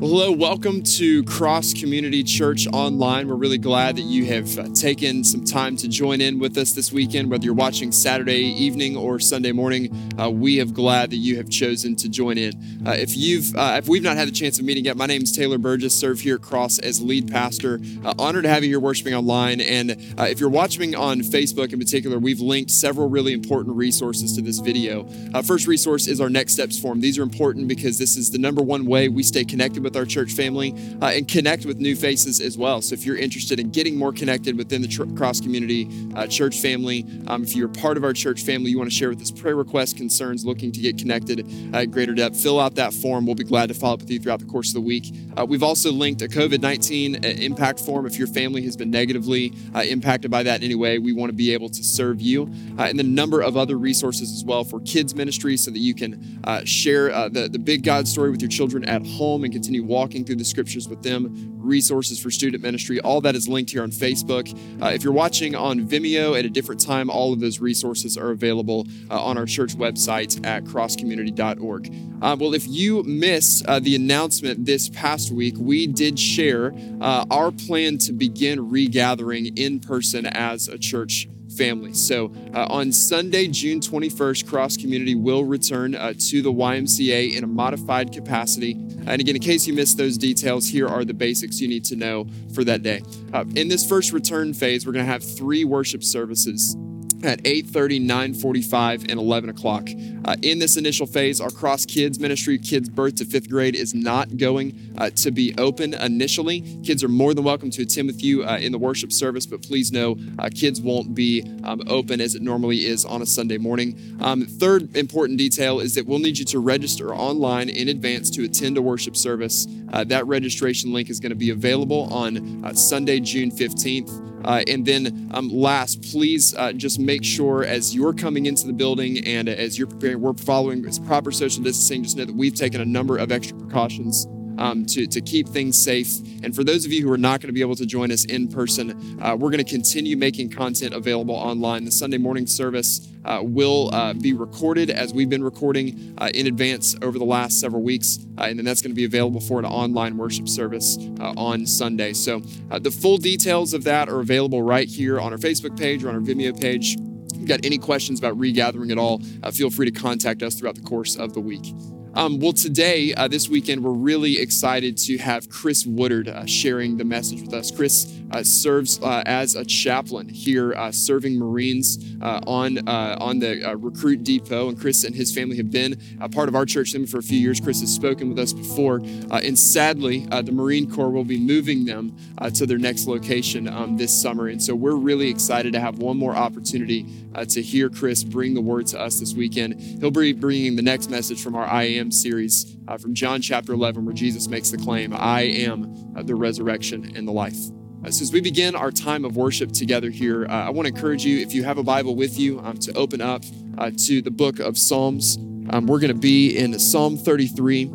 Hello, welcome to Cross Community Church Online. We're really glad that you have uh, taken some time to join in with us this weekend, whether you're watching Saturday evening or Sunday morning. Uh, we have glad that you have chosen to join in. Uh, if you've, uh, if we've not had the chance of meeting yet, my name is Taylor Burgess, serve here at Cross as lead pastor. Uh, honored to have you here worshiping online. And uh, if you're watching on Facebook in particular, we've linked several really important resources to this video. first resource is our Next Steps form. These are important because this is the number one way we stay connected with our church family uh, and connect with new faces as well. So if you're interested in getting more connected within the tr- cross community uh, church family, um, if you're part of our church family, you want to share with us prayer requests, concerns, looking to get connected at greater depth, fill out that form. We'll be glad to follow up with you throughout the course of the week. Uh, we've also linked a COVID 19 uh, impact form. If your family has been negatively uh, impacted by that in any way, we want to be able to serve you. And then a number of other resources as well for kids ministry so that you can share the, the big God story with your children at home and continue walking through the scriptures with them, resources for student ministry. All that is linked here on Facebook. Uh, if you're watching on Vimeo at a different time, all of those resources are available uh, on our church website at crosscommunity.org. Uh, well, if you missed uh, the announcement this past week, we did share uh, our plan to begin regathering in person as a church family. So uh, on Sunday, June 21st, Cross Community will return uh, to the YMCA in a modified capacity. And again, in case you missed those details, here are the basics you need to know for that day. Uh, in this first return phase, we're going to have three worship services at 8.30 9.45 and 11 o'clock. Uh, in this initial phase our cross kids ministry kids birth to fifth grade is not going uh, to be open initially. Kids are more than welcome to attend with you uh, in the worship service but please know uh, kids won't be um, open as it normally is on a sunday morning. Um, third important detail is that we'll need you to register online in advance to attend a worship service. Uh, that registration link is going to be available on uh, sunday june 15th uh, and then um, last, please uh, just make sure as you're coming into the building and as you're preparing, we're following proper social distancing. Just know that we've taken a number of extra precautions um, to, to keep things safe. And for those of you who are not going to be able to join us in person, uh, we're going to continue making content available online. The Sunday morning service uh, will uh, be recorded as we've been recording uh, in advance over the last several weeks. Uh, and then that's going to be available for an online worship service uh, on Sunday. So the full details of that are available right here on our Facebook page or on our Vimeo page. If you've got any questions about regathering at all, feel free to contact us throughout the course of the week. Um, well, today, uh, this weekend, we're really excited to have Chris Woodard uh, sharing the message with us. Chris uh, serves uh, as a chaplain here, uh, serving Marines uh, on on the recruit depot. And Chris and his family have been a part of our church for a few years. Chris has spoken with us before, and sadly, the Marine Corps will be moving them to their next location um, this summer. And so we're really excited to have one more opportunity to hear Chris bring the word to us this weekend. He'll be bringing the next message from our I Am series uh, from John chapter 11, where Jesus makes the claim, I am uh, the resurrection and the life. Uh, so, as we begin our time of worship together here, uh, I want to encourage you, if you have a Bible with you, um, to open up uh, to the book of Psalms. Um, we're going to be in Psalm 33,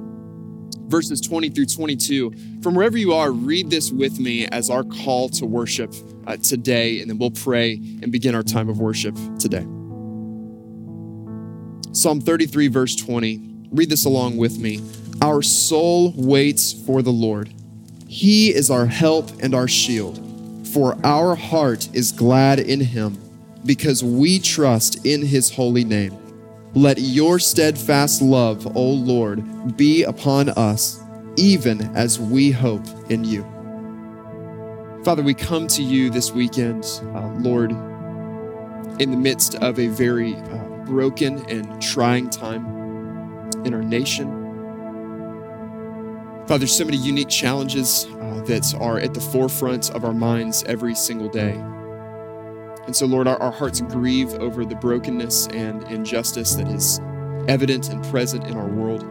verses 20 through 22. From wherever you are, read this with me as our call to worship uh, today, and then we'll pray and begin our time of worship today. Psalm 33, verse 20. Read this along with me. Our soul waits for the Lord. He is our help and our shield, for our heart is glad in him, because we trust in his holy name. Let your steadfast love, O Lord, be upon us, even as we hope in you. Father, we come to you this weekend, uh, Lord, in the midst of a very uh, broken and trying time in our nation. Father, there's so many unique challenges uh, that are at the forefront of our minds every single day. And so, Lord, our, our hearts grieve over the brokenness and injustice that is evident and present in our world.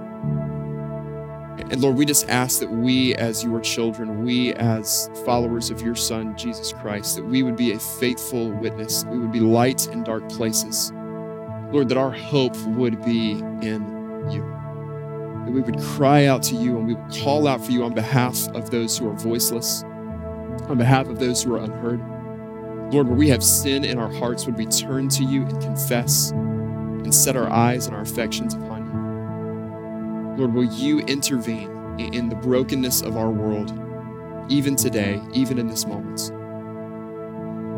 And Lord, we just ask that we, as your children, we, as followers of your Son, Jesus Christ, that we would be a faithful witness. We would be light in dark places. Lord, that our hope would be in you. That we would cry out to you and we would call out for you on behalf of those who are voiceless, on behalf of those who are unheard. Lord, where we have sin in our hearts, would we turn to you and confess and set our eyes and our affections upon you? Lord, will you intervene in the brokenness of our world, even today, even in this moment.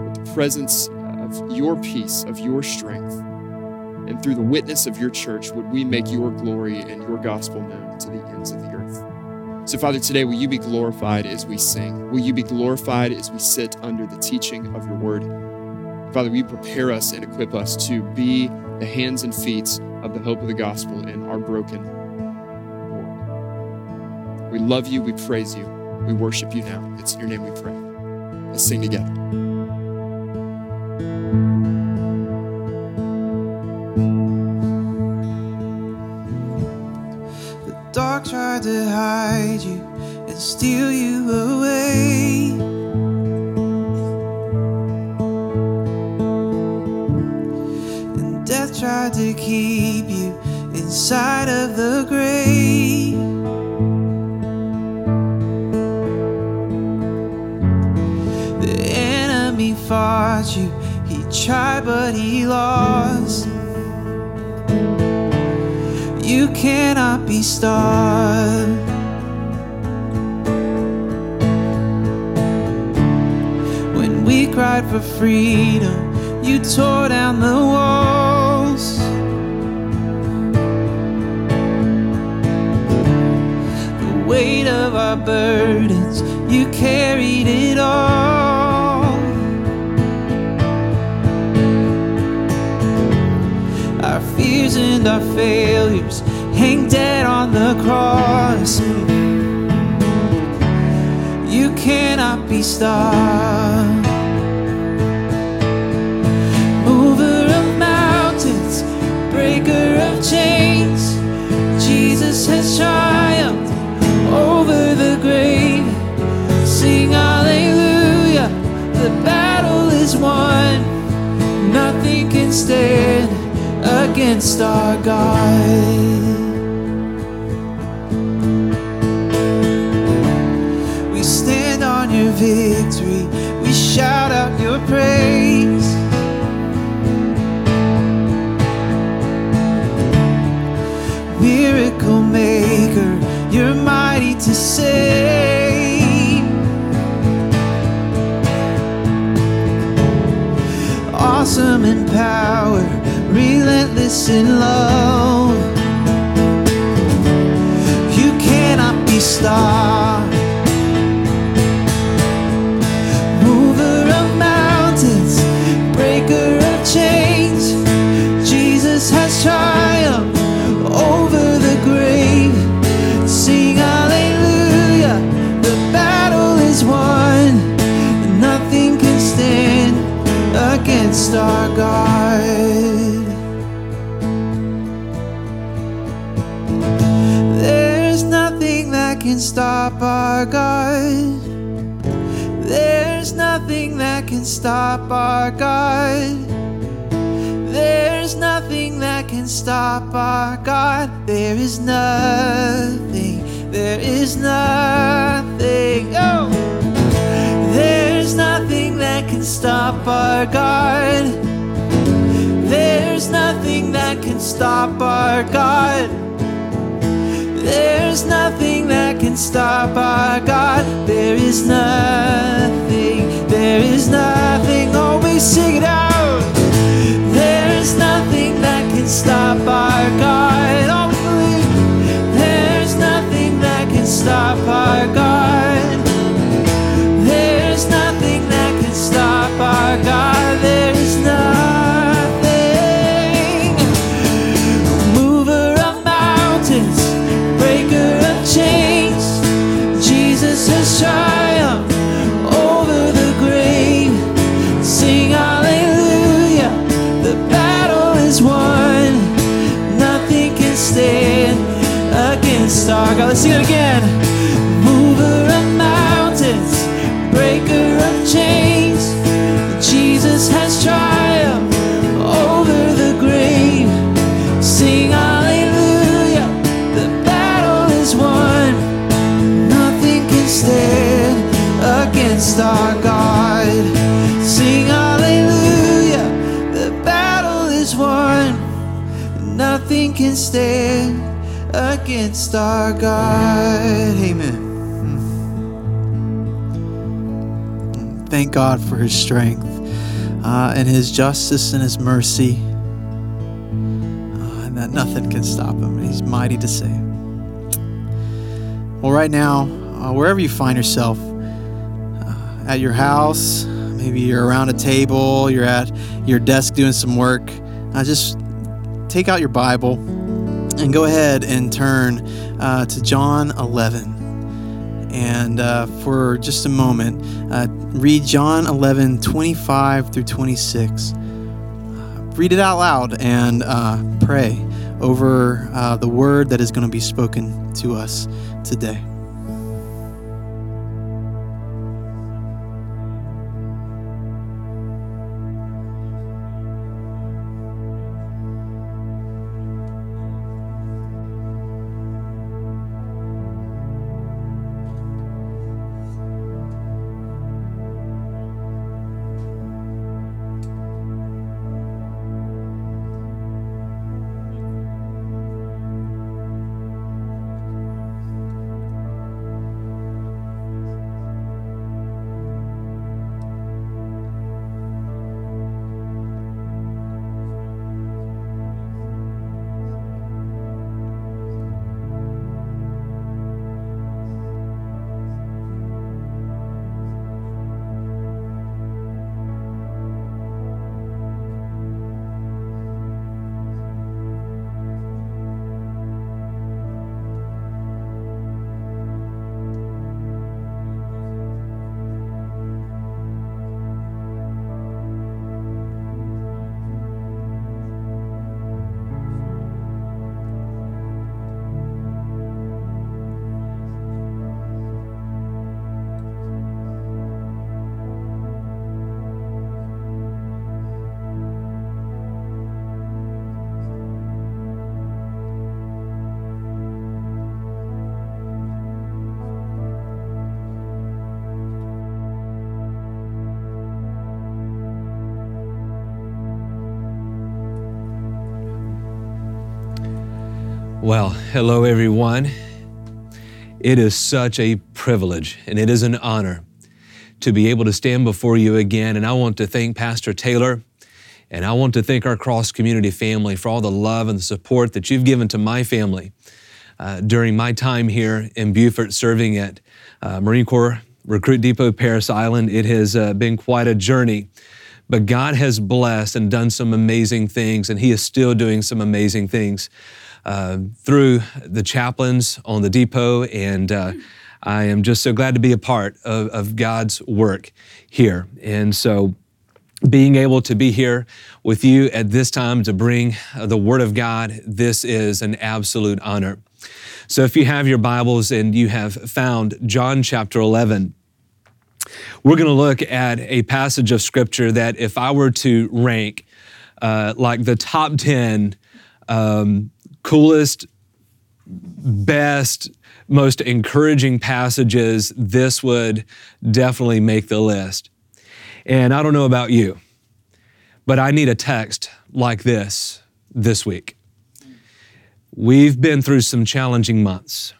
With the presence of your peace, of your strength, and through the witness of your church, would we make your glory and your gospel known to the ends of the earth. So, Father, today, will you be glorified as we sing? Will you be glorified as we sit under the teaching of your word? Father, will you prepare us and equip us to be the hands and feet of the hope of the gospel in our broken world? We love you, we praise you, we worship you now. It's in your name we pray. Let's sing together. Steal you away. And death tried to keep you inside of the grave. The enemy fought you, he tried but he lost you cannot be stopped. Cried for freedom, you tore down the walls. The weight of our burdens, you carried it all. Our fears and our failures hang dead on the cross. You cannot be stopped. Breaker of chains, Jesus has triumphed over the grave. Sing hallelujah, the battle is won. Nothing can stand against our God. We stand on your victory, we shout out your praise. Save. Awesome in power, relentless in love. You cannot be stopped. Our God. There's nothing that can stop our God. There's nothing that can stop our God. There's nothing that can stop our God. There is nothing. There is nothing. Oh! There's nothing that can stop our God. There's nothing that can stop our God. There's nothing that can stop our God. There is nothing. There is nothing. Oh, Always sing it out. There's nothing that can stop our God. Stand against our God. Amen. Thank God for his strength uh, and his justice and his mercy, uh, and that nothing can stop him. He's mighty to save. Well, right now, uh, wherever you find yourself, uh, at your house, maybe you're around a table, you're at your desk doing some work, uh, just take out your Bible and go ahead and turn uh, to John 11. And uh, for just a moment, uh, read John 11, 25 through 26. Uh, read it out loud and uh, pray over uh, the word that is going to be spoken to us today. Well, hello everyone. It is such a privilege and it is an honor to be able to stand before you again. And I want to thank Pastor Taylor and I want to thank our cross community family for all the love and the support that you've given to my family uh, during my time here in Beaufort serving at uh, Marine Corps Recruit Depot Parris Island. It has uh, been quite a journey. But God has blessed and done some amazing things, and He is still doing some amazing things uh, through the chaplains on the depot, and uh, I am just so glad to be a part of, of God's work here. And so, being able to be here with you at this time to bring the Word of God, this is an absolute honor. So, if you have your Bibles and you have found John chapter 11, we're going to look at a passage of Scripture that, if I were to rank uh, like the top 10 um, coolest, best, most encouraging passages, this would definitely make the list. And I don't know about you, but I need a text like this this week. We've been through some challenging months.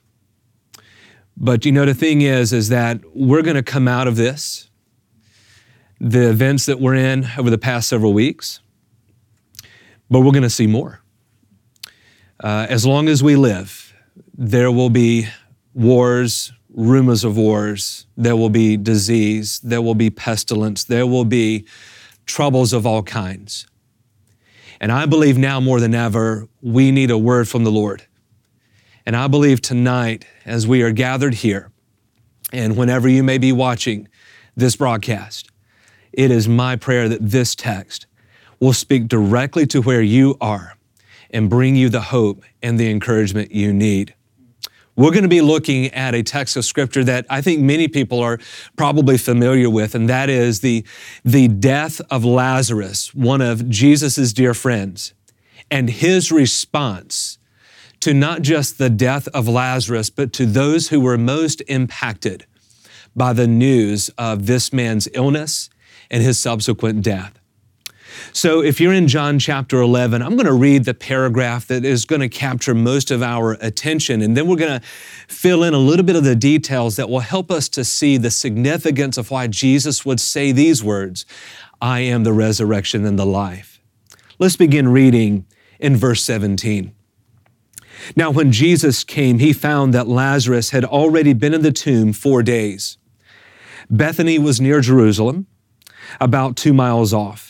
But you know, the thing is, is that we're going to come out of this, the events that we're in over the past several weeks, but we're going to see more. Uh, as long as we live, there will be wars, rumors of wars, there will be disease, there will be pestilence, there will be troubles of all kinds. And I believe now more than ever, we need a word from the Lord. And I believe tonight, as we are gathered here, and whenever you may be watching this broadcast, it is my prayer that this text will speak directly to where you are and bring you the hope and the encouragement you need. We're going to be looking at a text of scripture that I think many people are probably familiar with, and that is the, the death of Lazarus, one of Jesus' dear friends, and his response to not just the death of Lazarus, but to those who were most impacted by the news of this man's illness and his subsequent death. So, if you're in John chapter 11, I'm going to read the paragraph that is going to capture most of our attention, and then we're going to fill in a little bit of the details that will help us to see the significance of why Jesus would say these words I am the resurrection and the life. Let's begin reading in verse 17. Now, when Jesus came, he found that Lazarus had already been in the tomb four days. Bethany was near Jerusalem, about two miles off.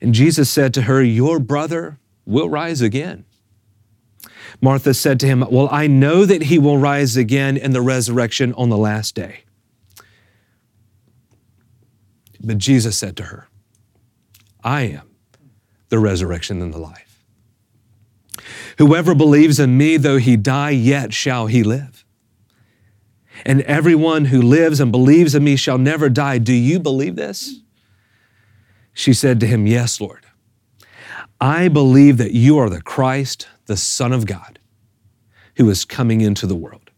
And Jesus said to her, Your brother will rise again. Martha said to him, Well, I know that he will rise again in the resurrection on the last day. But Jesus said to her, I am the resurrection and the life. Whoever believes in me, though he die, yet shall he live. And everyone who lives and believes in me shall never die. Do you believe this? She said to him, Yes, Lord. I believe that you are the Christ, the Son of God, who is coming into the world.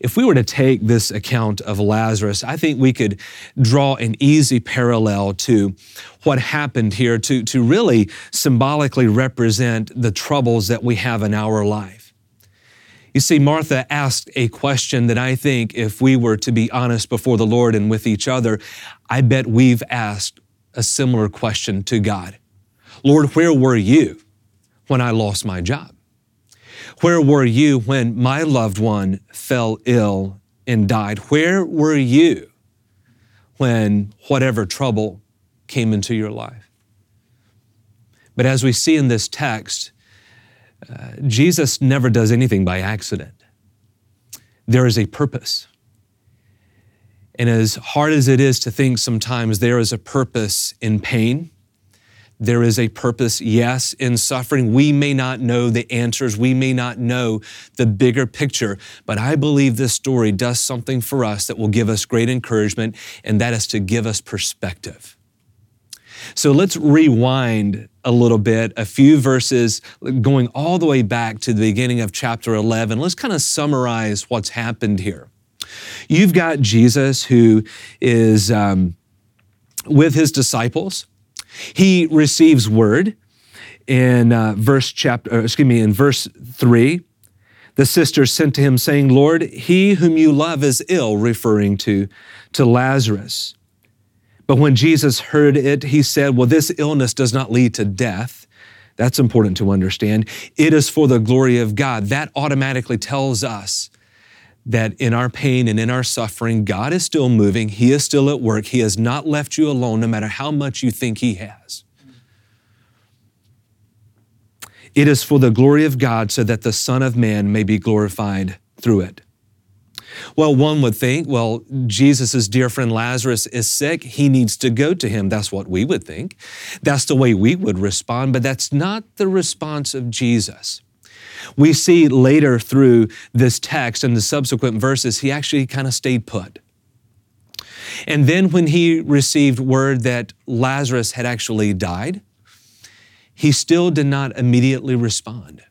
If we were to take this account of Lazarus, I think we could draw an easy parallel to what happened here to, to really symbolically represent the troubles that we have in our life. You see, Martha asked a question that I think, if we were to be honest before the Lord and with each other, I bet we've asked a similar question to God Lord, where were you when I lost my job? Where were you when my loved one fell ill and died? Where were you when whatever trouble came into your life? But as we see in this text, uh, Jesus never does anything by accident. There is a purpose. And as hard as it is to think sometimes, there is a purpose in pain. There is a purpose, yes, in suffering. We may not know the answers. We may not know the bigger picture, but I believe this story does something for us that will give us great encouragement, and that is to give us perspective. So let's rewind a little bit, a few verses going all the way back to the beginning of chapter 11. Let's kind of summarize what's happened here. You've got Jesus who is um, with his disciples. He receives word in uh, verse chapter, uh, excuse me, in verse three. The sisters sent to him saying, Lord, he whom you love is ill, referring to, to Lazarus. But when Jesus heard it, he said, Well, this illness does not lead to death. That's important to understand. It is for the glory of God. That automatically tells us that in our pain and in our suffering, God is still moving. He is still at work. He has not left you alone, no matter how much you think He has. It is for the glory of God so that the Son of Man may be glorified through it. Well, one would think, well, Jesus' dear friend Lazarus is sick. He needs to go to him. That's what we would think. That's the way we would respond, but that's not the response of Jesus. We see later through this text and the subsequent verses, he actually kind of stayed put. And then when he received word that Lazarus had actually died, he still did not immediately respond.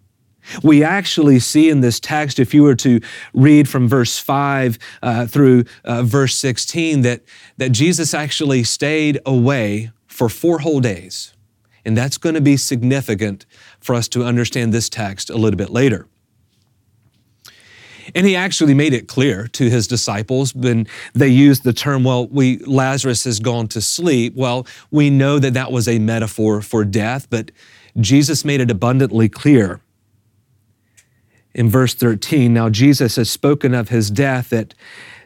We actually see in this text, if you were to read from verse 5 uh, through uh, verse 16, that, that Jesus actually stayed away for four whole days. And that's going to be significant for us to understand this text a little bit later. And he actually made it clear to his disciples when they used the term, well, we, Lazarus has gone to sleep. Well, we know that that was a metaphor for death, but Jesus made it abundantly clear in verse 13. Now, Jesus has spoken of his death that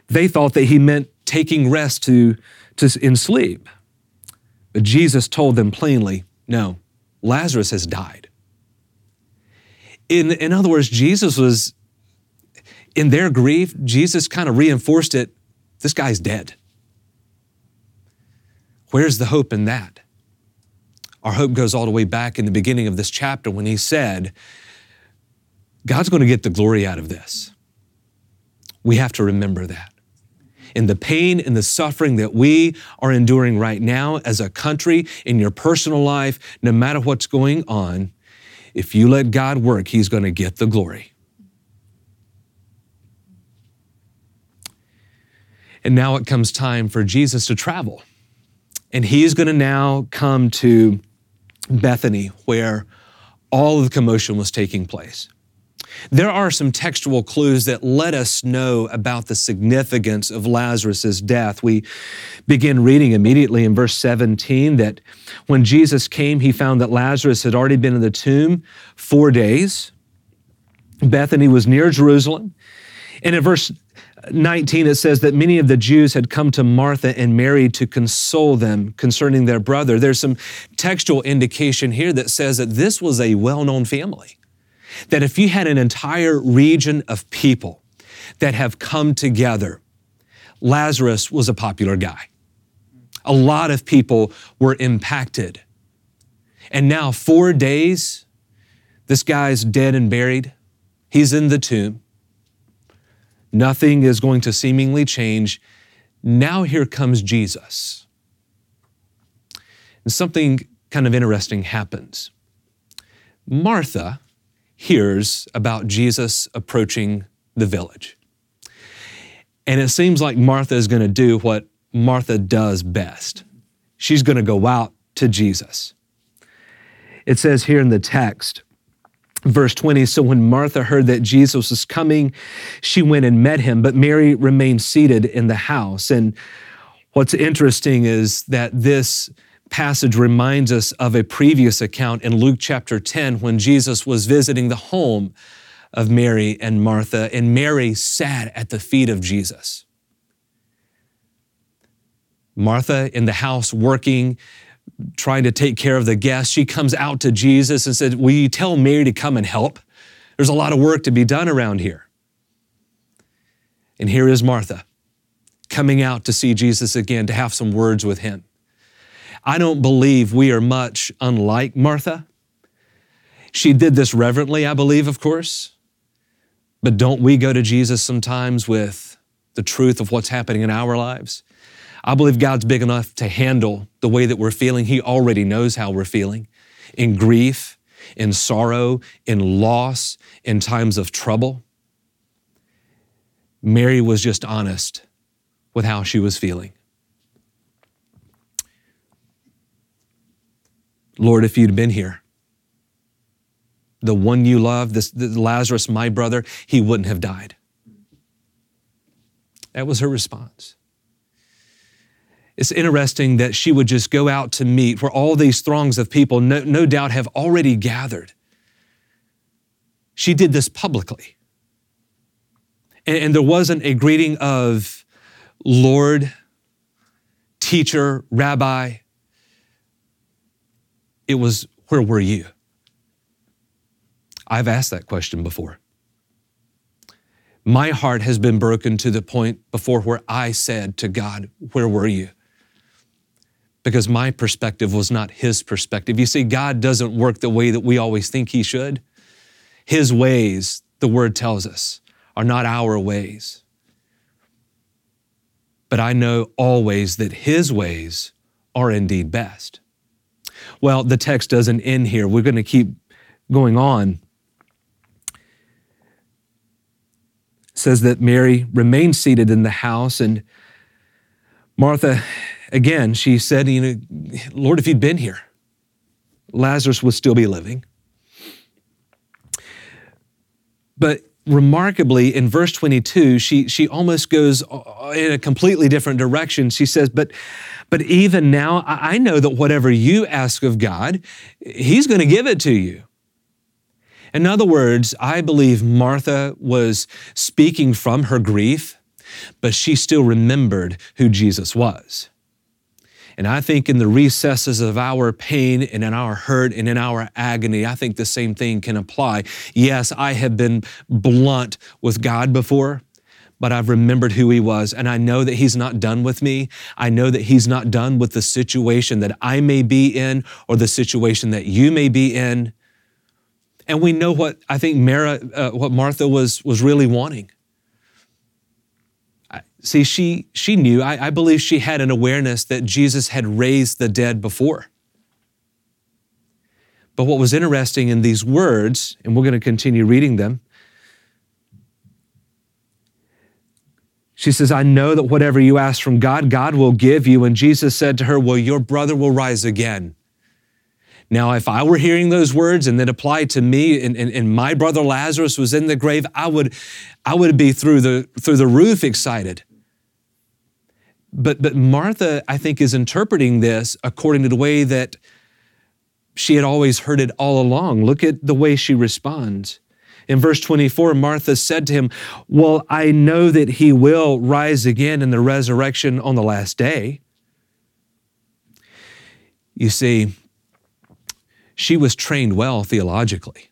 they thought that he meant taking rest to, to, in sleep. But Jesus told them plainly, no, Lazarus has died. In, in other words, Jesus was, in their grief, Jesus kind of reinforced it this guy's dead. Where's the hope in that? Our hope goes all the way back in the beginning of this chapter when he said, God's going to get the glory out of this. We have to remember that. In the pain and the suffering that we are enduring right now as a country, in your personal life, no matter what's going on, if you let God work, He's going to get the glory. And now it comes time for Jesus to travel. And He's going to now come to Bethany, where all of the commotion was taking place. There are some textual clues that let us know about the significance of Lazarus' death. We begin reading immediately in verse 17 that when Jesus came, he found that Lazarus had already been in the tomb four days. Bethany was near Jerusalem. And in verse 19, it says that many of the Jews had come to Martha and Mary to console them concerning their brother. There's some textual indication here that says that this was a well known family that if you had an entire region of people that have come together, Lazarus was a popular guy. A lot of people were impacted. And now, four days, this guy's dead and buried. He's in the tomb. Nothing is going to seemingly change. Now, here comes Jesus. And something kind of interesting happens. Martha, hears about Jesus approaching the village. And it seems like Martha is going to do what Martha does best. She's going to go out to Jesus. It says here in the text, verse 20 So when Martha heard that Jesus was coming, she went and met him, but Mary remained seated in the house. And what's interesting is that this passage reminds us of a previous account in Luke chapter 10 when Jesus was visiting the home of Mary and Martha, and Mary sat at the feet of Jesus. Martha in the house working, trying to take care of the guests, she comes out to Jesus and said, Will you tell Mary to come and help? There's a lot of work to be done around here. And here is Martha coming out to see Jesus again, to have some words with him. I don't believe we are much unlike Martha. She did this reverently, I believe, of course. But don't we go to Jesus sometimes with the truth of what's happening in our lives? I believe God's big enough to handle the way that we're feeling. He already knows how we're feeling in grief, in sorrow, in loss, in times of trouble. Mary was just honest with how she was feeling. Lord, if you'd been here, the one you love, this, this Lazarus, my brother, he wouldn't have died. That was her response. It's interesting that she would just go out to meet where all these throngs of people, no, no doubt, have already gathered. She did this publicly. And, and there wasn't a greeting of Lord, teacher, rabbi, it was, Where were you? I've asked that question before. My heart has been broken to the point before where I said to God, Where were you? Because my perspective was not His perspective. You see, God doesn't work the way that we always think He should. His ways, the Word tells us, are not our ways. But I know always that His ways are indeed best. Well, the text doesn't end here. We're going to keep going on. It says that Mary remained seated in the house and Martha, again, she said, you know, Lord, if you'd been here, Lazarus would still be living. But remarkably, in verse 22, she, she almost goes uh, uh, in a completely different direction. She says, But but even now, I know that whatever you ask of God, He's going to give it to you. In other words, I believe Martha was speaking from her grief, but she still remembered who Jesus was. And I think in the recesses of our pain and in our hurt and in our agony, I think the same thing can apply. Yes, I have been blunt with God before, but I've remembered who he was. And I know that he's not done with me. I know that he's not done with the situation that I may be in or the situation that you may be in. And we know what I think Mara, uh, what Martha was, was really wanting. See, she, she knew, I, I believe she had an awareness that Jesus had raised the dead before. But what was interesting in these words, and we're going to continue reading them, She says, I know that whatever you ask from God, God will give you. And Jesus said to her, Well, your brother will rise again. Now, if I were hearing those words and that applied to me and, and, and, my brother Lazarus was in the grave, I would, I would be through the, through the roof excited. But, but Martha, I think, is interpreting this according to the way that she had always heard it all along. Look at the way she responds. In verse 24, Martha said to him, Well, I know that he will rise again in the resurrection on the last day. You see, she was trained well theologically.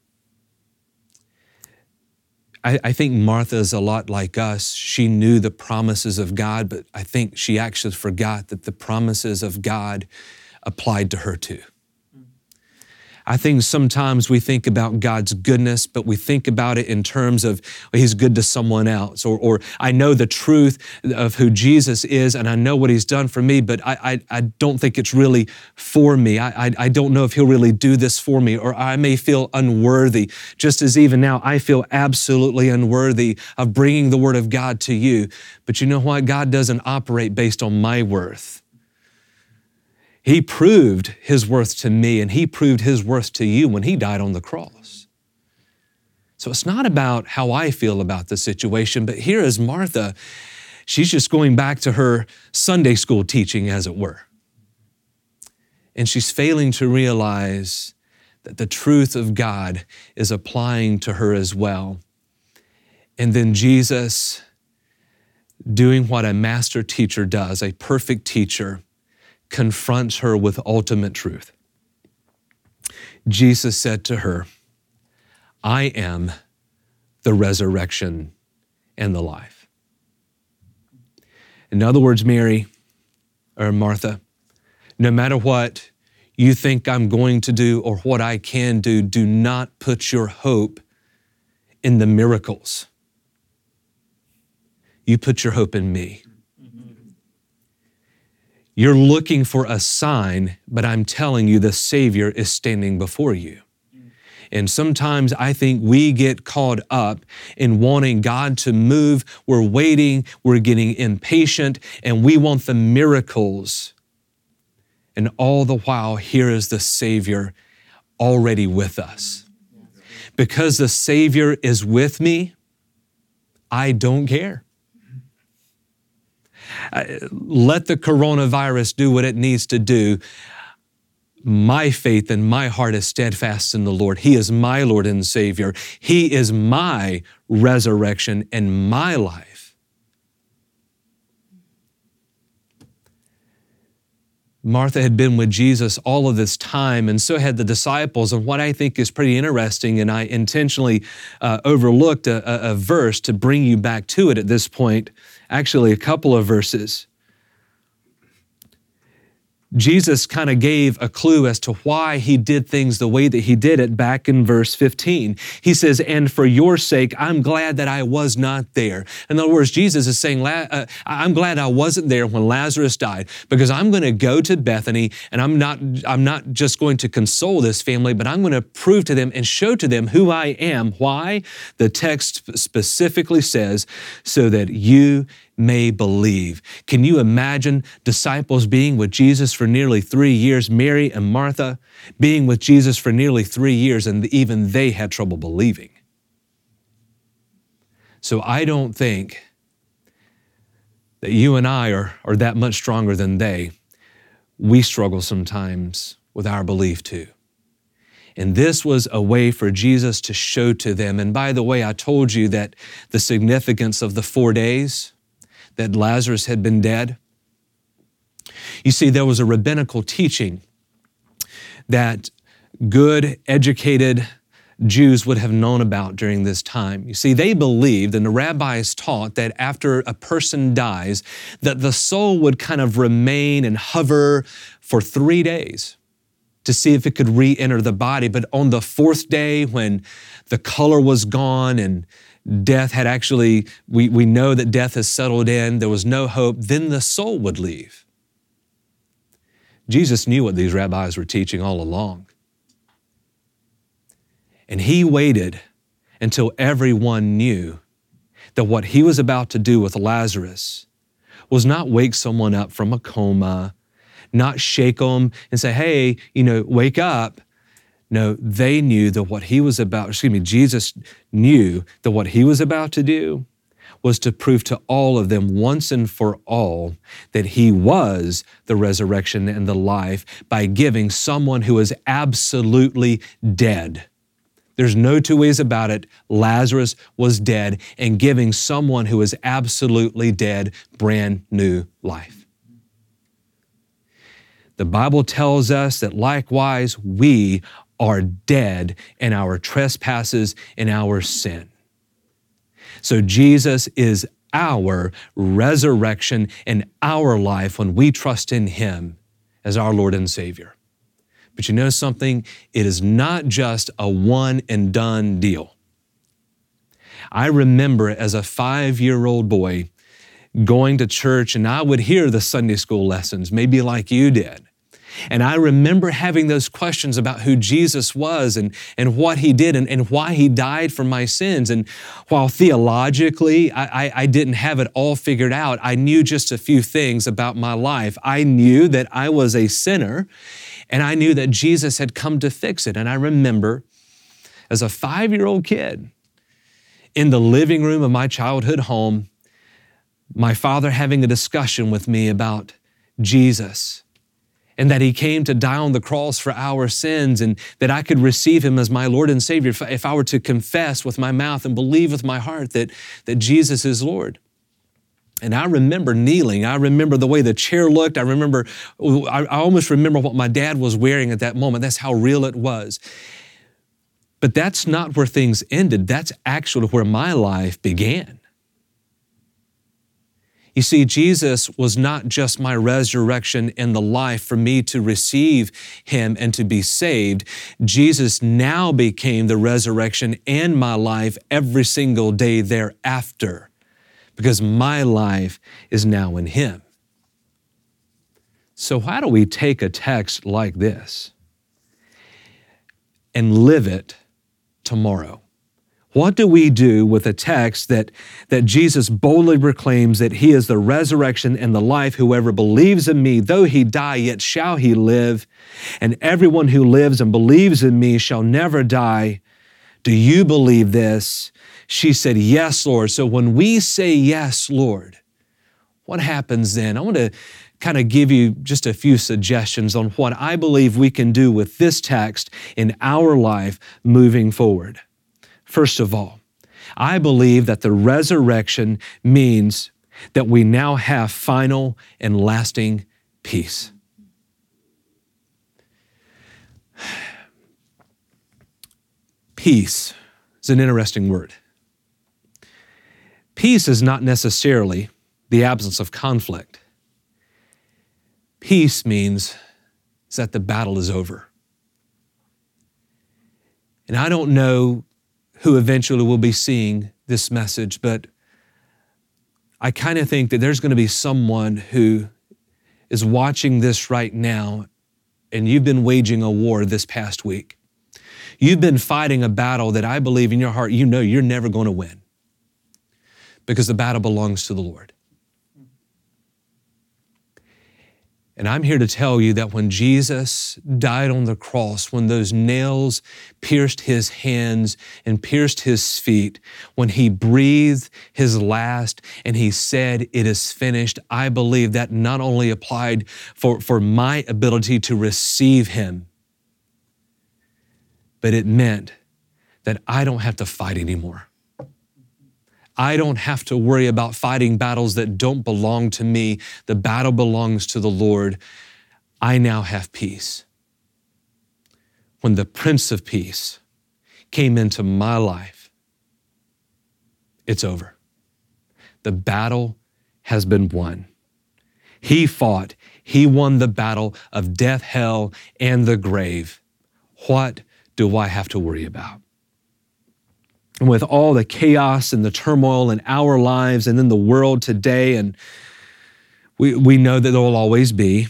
I, I think Martha is a lot like us. She knew the promises of God, but I think she actually forgot that the promises of God applied to her too. I think sometimes we think about God's goodness, but we think about it in terms of He's good to someone else, or, or I know the truth of who Jesus is and I know what He's done for me, but I, I, I don't think it's really for me. I, I, I don't know if He'll really do this for me, or I may feel unworthy, just as even now I feel absolutely unworthy of bringing the Word of God to you. But you know what? God doesn't operate based on my worth. He proved his worth to me and he proved his worth to you when he died on the cross. So it's not about how I feel about the situation, but here is Martha. She's just going back to her Sunday school teaching, as it were. And she's failing to realize that the truth of God is applying to her as well. And then Jesus doing what a master teacher does, a perfect teacher confronts her with ultimate truth. Jesus said to her, I am the resurrection and the life. In other words, Mary or Martha, no matter what you think I'm going to do or what I can do, do not put your hope in the miracles. You put your hope in me. You're looking for a sign, but I'm telling you the Savior is standing before you. And sometimes I think we get caught up in wanting God to move. We're waiting, we're getting impatient, and we want the miracles. And all the while, here is the Savior already with us. Because the Savior is with me, I don't care. Let the coronavirus do what it needs to do. My faith and my heart is steadfast in the Lord. He is my Lord and Savior. He is my resurrection and my life. Martha had been with Jesus all of this time, and so had the disciples. And what I think is pretty interesting, and I intentionally uh, overlooked a, a, a verse to bring you back to it at this point, actually, a couple of verses. Jesus kind of gave a clue as to why he did things the way that he did it back in verse 15. He says, And for your sake, I'm glad that I was not there. In other words, Jesus is saying, uh, I'm glad I wasn't there when Lazarus died because I'm going to go to Bethany and I'm not, I'm not just going to console this family, but I'm going to prove to them and show to them who I am. Why? The text specifically says, so that you may believe. Can you imagine disciples being with Jesus for nearly three years, Mary and Martha being with Jesus for nearly three years, and even they had trouble believing? So I don't think that you and I are, are that much stronger than they. We struggle sometimes with our belief too. And this was a way for Jesus to show to them. And by the way, I told you that the significance of the four days, that Lazarus had been dead? You see, there was a rabbinical teaching that good, educated Jews would have known about during this time. You see, they believed, and the rabbis taught, that after a person dies, that the soul would kind of remain and hover for three days to see if it could re enter the body. But on the fourth day, when the color was gone and death had actually, we, we know that death has settled in, there was no hope, then the soul would leave. Jesus knew what these rabbis were teaching all along. And he waited until everyone knew that what he was about to do with Lazarus was not wake someone up from a coma, not shake them and say, hey, you know, wake up. No, they knew that what he was about, excuse me, Jesus knew that what he was about to do was to prove to all of them once and for all that he was the resurrection and the life by giving someone who is absolutely dead. There's no two ways about it. Lazarus was dead and giving someone who is absolutely dead brand new life. The Bible tells us that likewise we are dead in our trespasses and our sin. So Jesus is our resurrection and our life when we trust in Him as our Lord and Savior. But you know something? It is not just a one and done deal. I remember as a five year old boy going to church and I would hear the Sunday school lessons, maybe like you did. And I remember having those questions about who Jesus was and, and what he did and, and why he died for my sins. And while theologically I, I, I didn't have it all figured out, I knew just a few things about my life. I knew that I was a sinner and I knew that Jesus had come to fix it. And I remember as a five year old kid in the living room of my childhood home, my father having a discussion with me about Jesus and that he came to die on the cross for our sins and that I could receive him as my Lord and Savior if, if I were to confess with my mouth and believe with my heart that, that Jesus is Lord. And I remember kneeling. I remember the way the chair looked. I remember, I, I almost remember what my dad was wearing at that moment. That's how real it was. But that's not where things ended. That's actually where my life began. You see, Jesus was not just my resurrection and the life for me to receive Him and to be saved. Jesus now became the resurrection and my life every single day thereafter because my life is now in Him. So, how do we take a text like this and live it tomorrow? What do we do with a text that, that Jesus boldly proclaims that He is the resurrection and the life? Whoever believes in me, though he die, yet shall he live. And everyone who lives and believes in me shall never die. Do you believe this? She said, Yes, Lord. So when we say yes, Lord, what happens then? I want to kind of give you just a few suggestions on what I believe we can do with this text in our life moving forward. First of all, I believe that the resurrection means that we now have final and lasting peace. Peace is an interesting word. Peace is not necessarily the absence of conflict. Peace means that the battle is over. And I don't know who eventually will be seeing this message, but I kind of think that there's going to be someone who is watching this right now, and you've been waging a war this past week. You've been fighting a battle that I believe in your heart you know you're never going to win because the battle belongs to the Lord. And I'm here to tell you that when Jesus died on the cross, when those nails pierced his hands and pierced his feet, when he breathed his last and he said, It is finished, I believe that not only applied for, for my ability to receive him, but it meant that I don't have to fight anymore. I don't have to worry about fighting battles that don't belong to me. The battle belongs to the Lord. I now have peace. When the Prince of Peace came into my life, it's over. The battle has been won. He fought, he won the battle of death, hell, and the grave. What do I have to worry about? With all the chaos and the turmoil in our lives and in the world today, and we, we know that there will always be,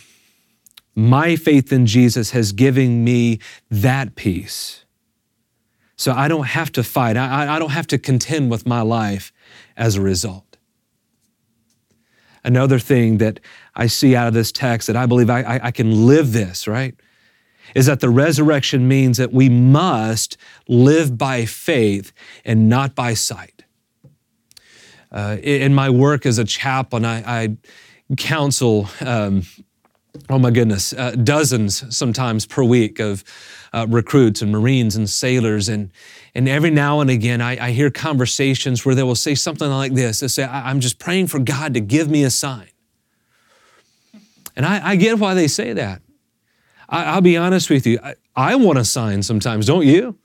my faith in Jesus has given me that peace. So I don't have to fight. I, I don't have to contend with my life as a result. Another thing that I see out of this text that I believe I, I, I can live this, right? Is that the resurrection means that we must live by faith and not by sight. Uh, in my work as a chaplain, I, I counsel, um, oh my goodness, uh, dozens sometimes per week of uh, recruits and Marines and sailors. And, and every now and again, I, I hear conversations where they will say something like this They say, I'm just praying for God to give me a sign. And I, I get why they say that. I, will be honest with you. I, I, want a sign sometimes, don't you?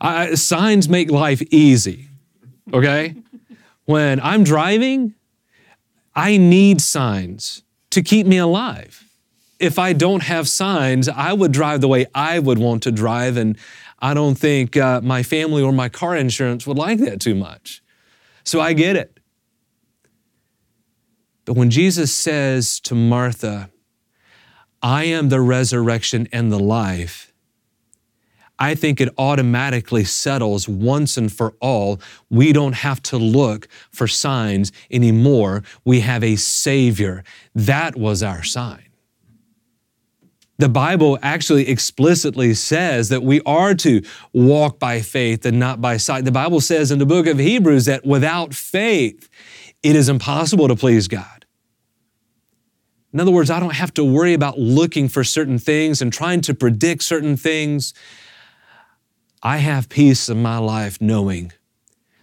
I, signs make life easy, okay? When I'm driving, I need signs to keep me alive. If I don't have signs, I would drive the way I would want to drive, and I don't think uh, my family or my car insurance would like that too much. So I get it. But when Jesus says to Martha, I am the resurrection and the life, I think it automatically settles once and for all. We don't have to look for signs anymore. We have a Savior. That was our sign. The Bible actually explicitly says that we are to walk by faith and not by sight. The Bible says in the book of Hebrews that without faith, it is impossible to please God. In other words, I don't have to worry about looking for certain things and trying to predict certain things. I have peace in my life knowing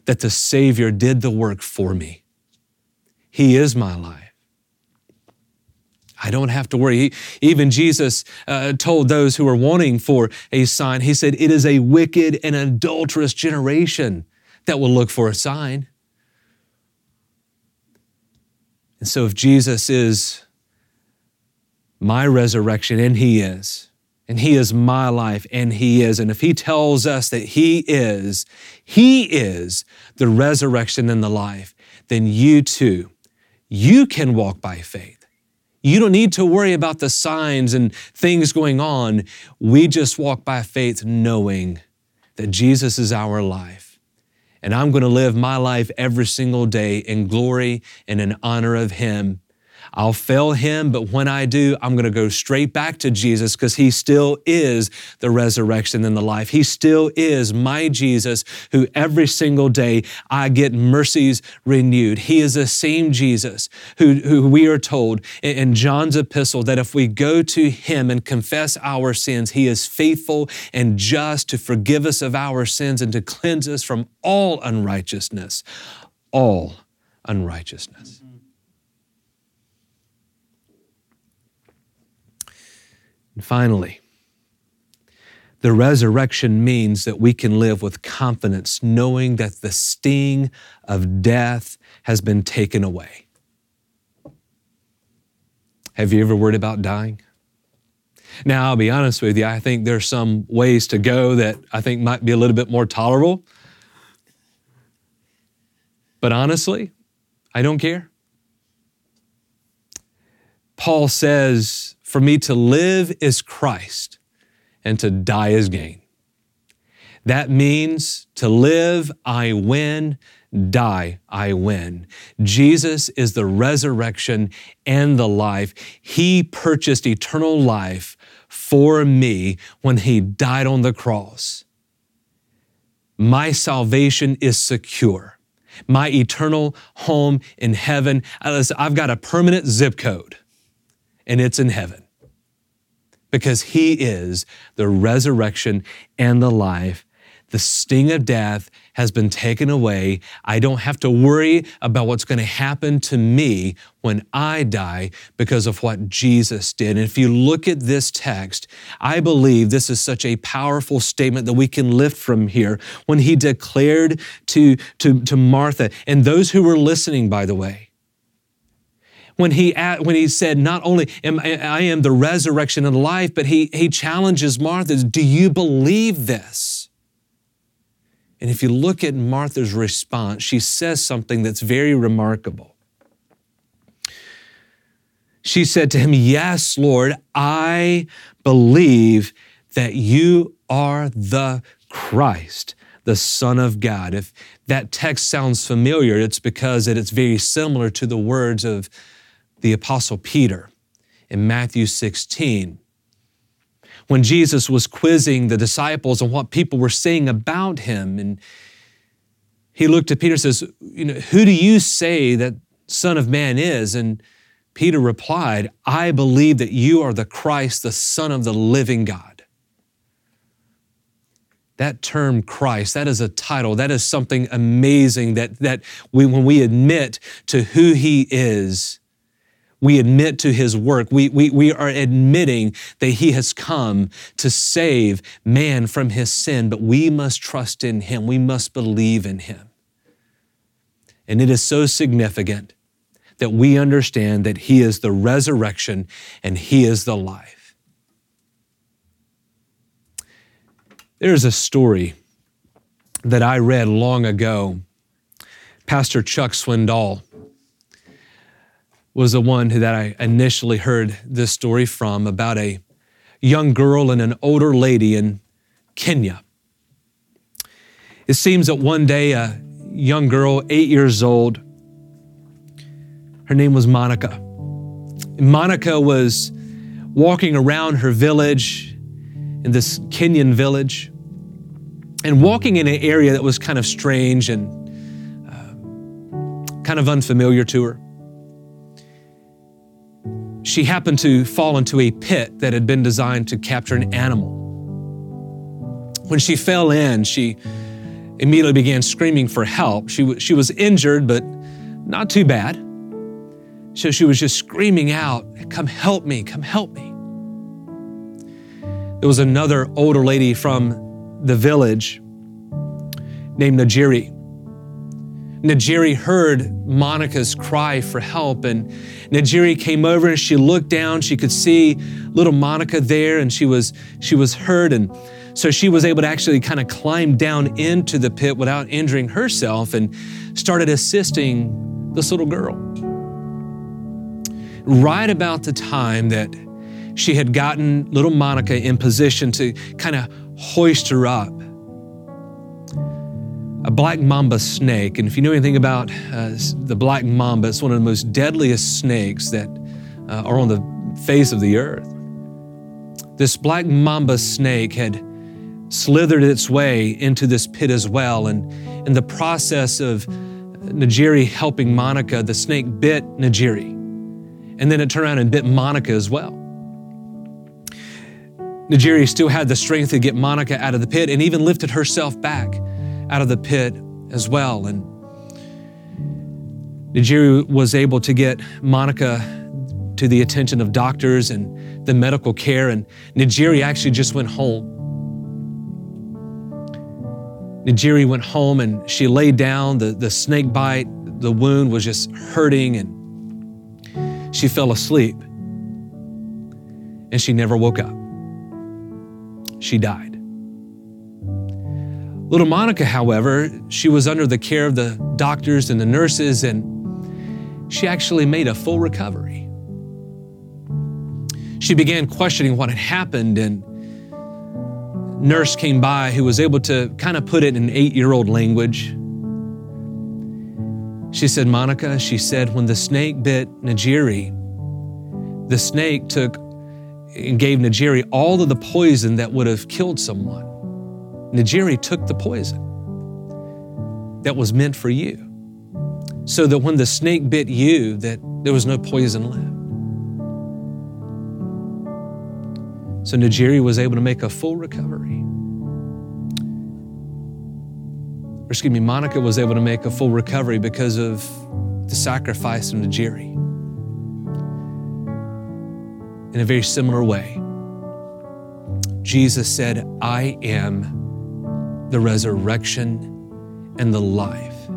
that the Savior did the work for me. He is my life. I don't have to worry. He, even Jesus uh, told those who were wanting for a sign, He said, It is a wicked and adulterous generation that will look for a sign. And so, if Jesus is my resurrection, and He is. And He is my life, and He is. And if He tells us that He is, He is the resurrection and the life, then you too, you can walk by faith. You don't need to worry about the signs and things going on. We just walk by faith knowing that Jesus is our life. And I'm going to live my life every single day in glory and in honor of Him I'll fail him, but when I do, I'm going to go straight back to Jesus because he still is the resurrection and the life. He still is my Jesus who every single day I get mercies renewed. He is the same Jesus who, who we are told in John's epistle that if we go to him and confess our sins, he is faithful and just to forgive us of our sins and to cleanse us from all unrighteousness. All unrighteousness. And finally, the resurrection means that we can live with confidence, knowing that the sting of death has been taken away. Have you ever worried about dying? Now, I'll be honest with you, I think there's some ways to go that I think might be a little bit more tolerable. But honestly, I don't care. Paul says for me to live is Christ and to die is gain. That means to live, I win, die, I win. Jesus is the resurrection and the life. He purchased eternal life for me when He died on the cross. My salvation is secure. My eternal home in heaven, I've got a permanent zip code, and it's in heaven because He is the resurrection and the life. The sting of death has been taken away. I don't have to worry about what's going to happen to me when I die because of what Jesus did. And if you look at this text, I believe this is such a powerful statement that we can lift from here when he declared to, to, to Martha and those who were listening, by the way, when he, when he said, Not only am I am the resurrection and life, but he, he challenges Martha, Do you believe this? And if you look at Martha's response, she says something that's very remarkable. She said to him, Yes, Lord, I believe that you are the Christ, the Son of God. If that text sounds familiar, it's because it's very similar to the words of the Apostle Peter in Matthew 16. When Jesus was quizzing the disciples on what people were saying about him, and he looked at Peter and says, you know, Who do you say that Son of Man is? And Peter replied, I believe that you are the Christ, the Son of the living God. That term Christ, that is a title, that is something amazing that, that we, when we admit to who He is, we admit to his work. We, we, we are admitting that he has come to save man from his sin, but we must trust in him. We must believe in him. And it is so significant that we understand that he is the resurrection and he is the life. There's a story that I read long ago. Pastor Chuck Swindoll was the one that I initially heard this story from about a young girl and an older lady in Kenya. It seems that one day a young girl, eight years old, her name was Monica. Monica was walking around her village in this Kenyan village and walking in an area that was kind of strange and uh, kind of unfamiliar to her she happened to fall into a pit that had been designed to capture an animal. When she fell in, she immediately began screaming for help. She, w- she was injured, but not too bad. So she was just screaming out, Come help me, come help me. There was another older lady from the village named Najiri. Najiri heard Monica's cry for help, and Najiri came over and she looked down. She could see little Monica there, and she was she was hurt, and so she was able to actually kind of climb down into the pit without injuring herself, and started assisting this little girl. Right about the time that she had gotten little Monica in position to kind of hoist her up a black mamba snake. And if you know anything about uh, the black mamba, it's one of the most deadliest snakes that uh, are on the face of the earth. This black mamba snake had slithered its way into this pit as well. And in the process of Najiri helping Monica, the snake bit Najiri. And then it turned around and bit Monica as well. Najiri still had the strength to get Monica out of the pit and even lifted herself back out of the pit as well. And Najiri was able to get Monica to the attention of doctors and the medical care, and Najiri actually just went home. Najiri went home and she laid down. The, the snake bite, the wound was just hurting, and she fell asleep. And she never woke up. She died. Little Monica, however, she was under the care of the doctors and the nurses, and she actually made a full recovery. She began questioning what had happened, and nurse came by who was able to kind of put it in eight-year-old language. She said, Monica, she said, when the snake bit Najiri, the snake took and gave Najiri all of the poison that would have killed someone. Najiri took the poison that was meant for you so that when the snake bit you that there was no poison left. So Najiri was able to make a full recovery. excuse me, Monica was able to make a full recovery because of the sacrifice of Najiri. In a very similar way, Jesus said, I am the resurrection and the life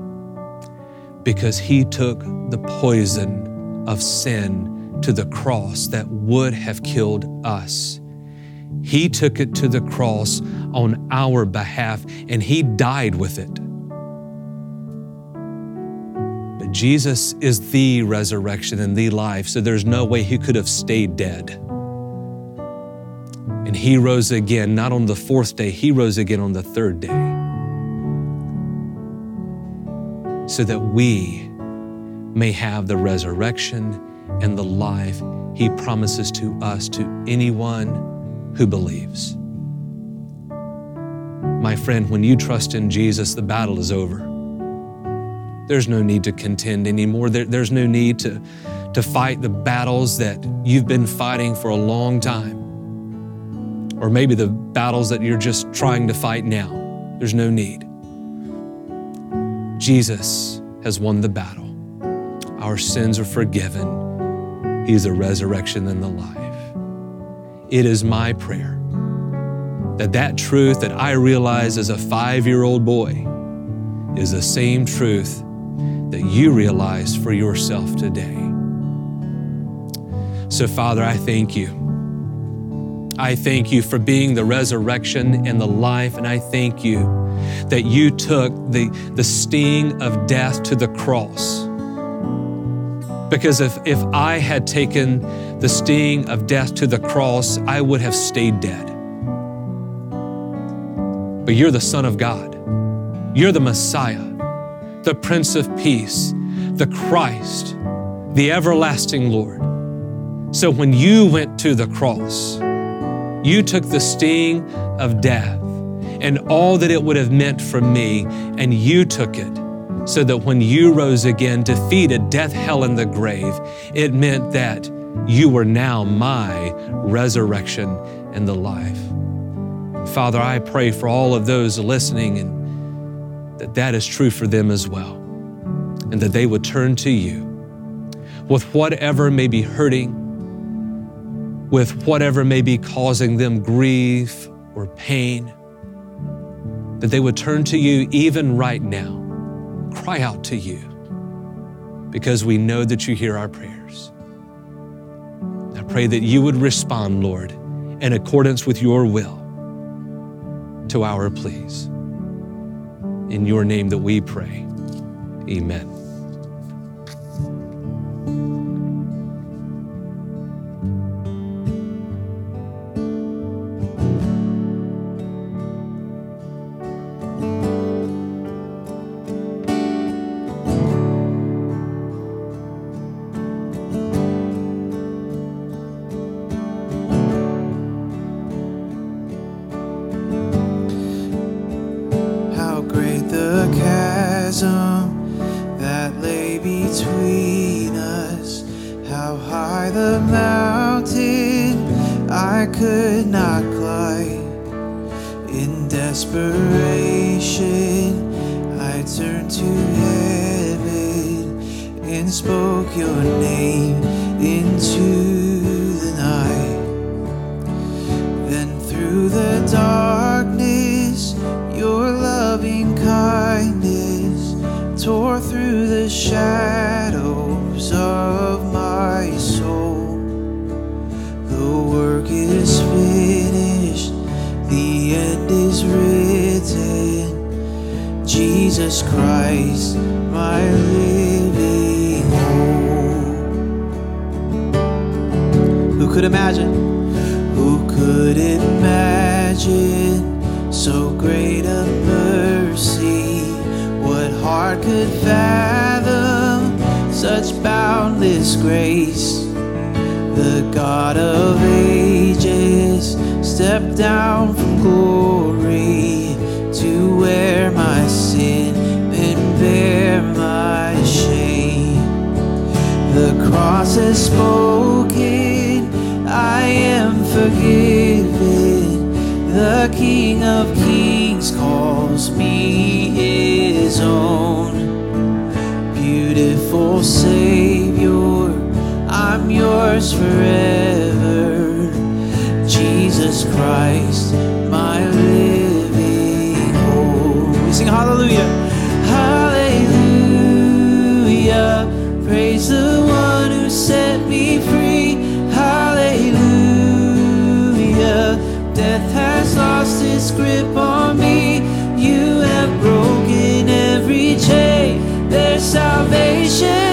because he took the poison of sin to the cross that would have killed us. He took it to the cross on our behalf and he died with it. But Jesus is the resurrection and the life, so there's no way he could have stayed dead. And he rose again, not on the fourth day, he rose again on the third day. So that we may have the resurrection and the life he promises to us, to anyone who believes. My friend, when you trust in Jesus, the battle is over. There's no need to contend anymore. There, there's no need to, to fight the battles that you've been fighting for a long time. Or maybe the battles that you're just trying to fight now. There's no need. Jesus has won the battle. Our sins are forgiven. He is the resurrection and the life. It is my prayer that that truth that I realized as a five year old boy is the same truth that you realize for yourself today. So, Father, I thank you. I thank you for being the resurrection and the life, and I thank you that you took the, the sting of death to the cross. Because if, if I had taken the sting of death to the cross, I would have stayed dead. But you're the Son of God, you're the Messiah, the Prince of Peace, the Christ, the everlasting Lord. So when you went to the cross, you took the sting of death and all that it would have meant for me, and you took it so that when you rose again, defeated death, hell, and the grave, it meant that you were now my resurrection and the life. Father, I pray for all of those listening and that that is true for them as well, and that they would turn to you with whatever may be hurting, with whatever may be causing them grief or pain, that they would turn to you even right now, cry out to you, because we know that you hear our prayers. I pray that you would respond, Lord, in accordance with your will to our pleas. In your name that we pray. Amen. Tore through the shadows of my soul. The work is finished, the end is written. Jesus Christ, my living hope. Who could imagine? Who could imagine so great a mercy? heart could fathom such boundless grace. The God of ages stepped down from glory to wear my sin and bear my shame. The cross has spoken, I am forgiven. The King of Kings calls me own. Beautiful Savior, I'm yours forever. Jesus Christ, my living hope. We sing hallelujah. salvation.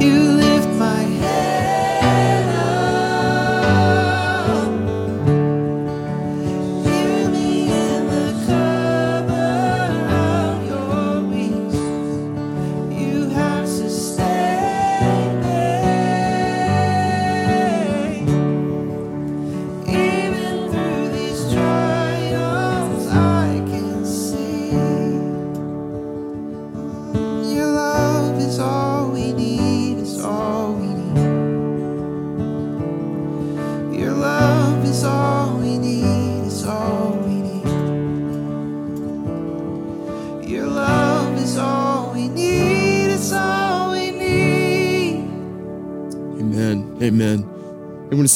you.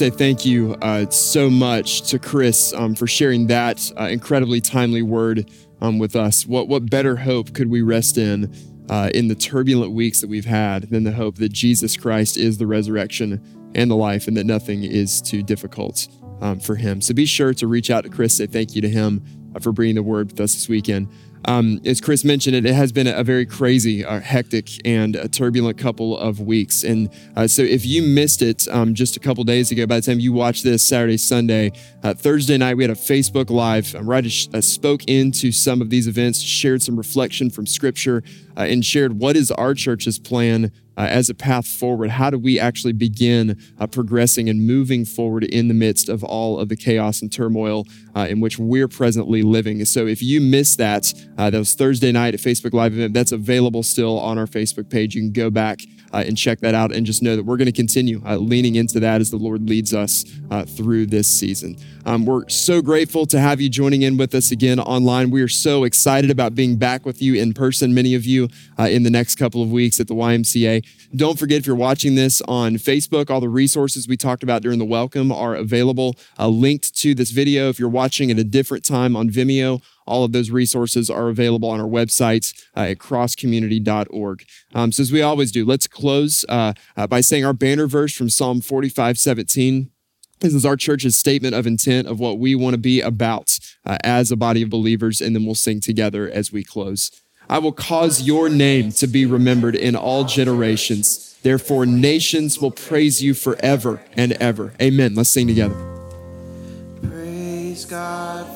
Say thank you uh, so much to Chris um, for sharing that uh, incredibly timely word um, with us. What what better hope could we rest in uh, in the turbulent weeks that we've had than the hope that Jesus Christ is the resurrection and the life, and that nothing is too difficult um, for Him. So be sure to reach out to Chris. Say thank you to him uh, for bringing the word with us this weekend. Um, as Chris mentioned, it, it, has been a very crazy, uh, hectic, and turbulent couple of weeks. And uh, so, if you missed it um, just a couple days ago, by the time you watch this Saturday, Sunday, uh, Thursday night, we had a Facebook Live. Um, right, uh, spoke into some of these events, shared some reflection from Scripture, uh, and shared what is our church's plan uh, as a path forward? How do we actually begin uh, progressing and moving forward in the midst of all of the chaos and turmoil uh, in which we're presently living? So if you missed that, uh, that was Thursday night at Facebook Live event, that's available still on our Facebook page. You can go back uh, and check that out and just know that we're going to continue uh, leaning into that as the Lord leads us uh, through this season. Um, we're so grateful to have you joining in with us again online. We are so excited about being back with you in person, many of you uh, in the next couple of weeks at the YMCA. Don't forget, if you're watching this on Facebook, all the resources we talked about during the welcome are available, uh, linked to this video. If you're watching at a different time on Vimeo, all of those resources are available on our website uh, at crosscommunity.org. Um, so, as we always do, let's close uh, uh, by saying our banner verse from Psalm 45 17. This is our church's statement of intent of what we want to be about uh, as a body of believers, and then we'll sing together as we close. I will cause your name to be remembered in all generations. Therefore, nations will praise you forever and ever. Amen. Let's sing together. Praise God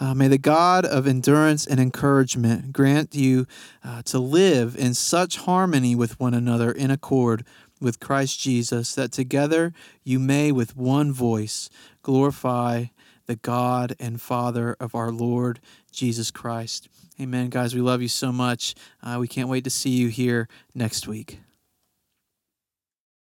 Uh, may the God of endurance and encouragement grant you uh, to live in such harmony with one another in accord with Christ Jesus, that together you may with one voice glorify the God and Father of our Lord Jesus Christ. Amen, guys. We love you so much. Uh, we can't wait to see you here next week.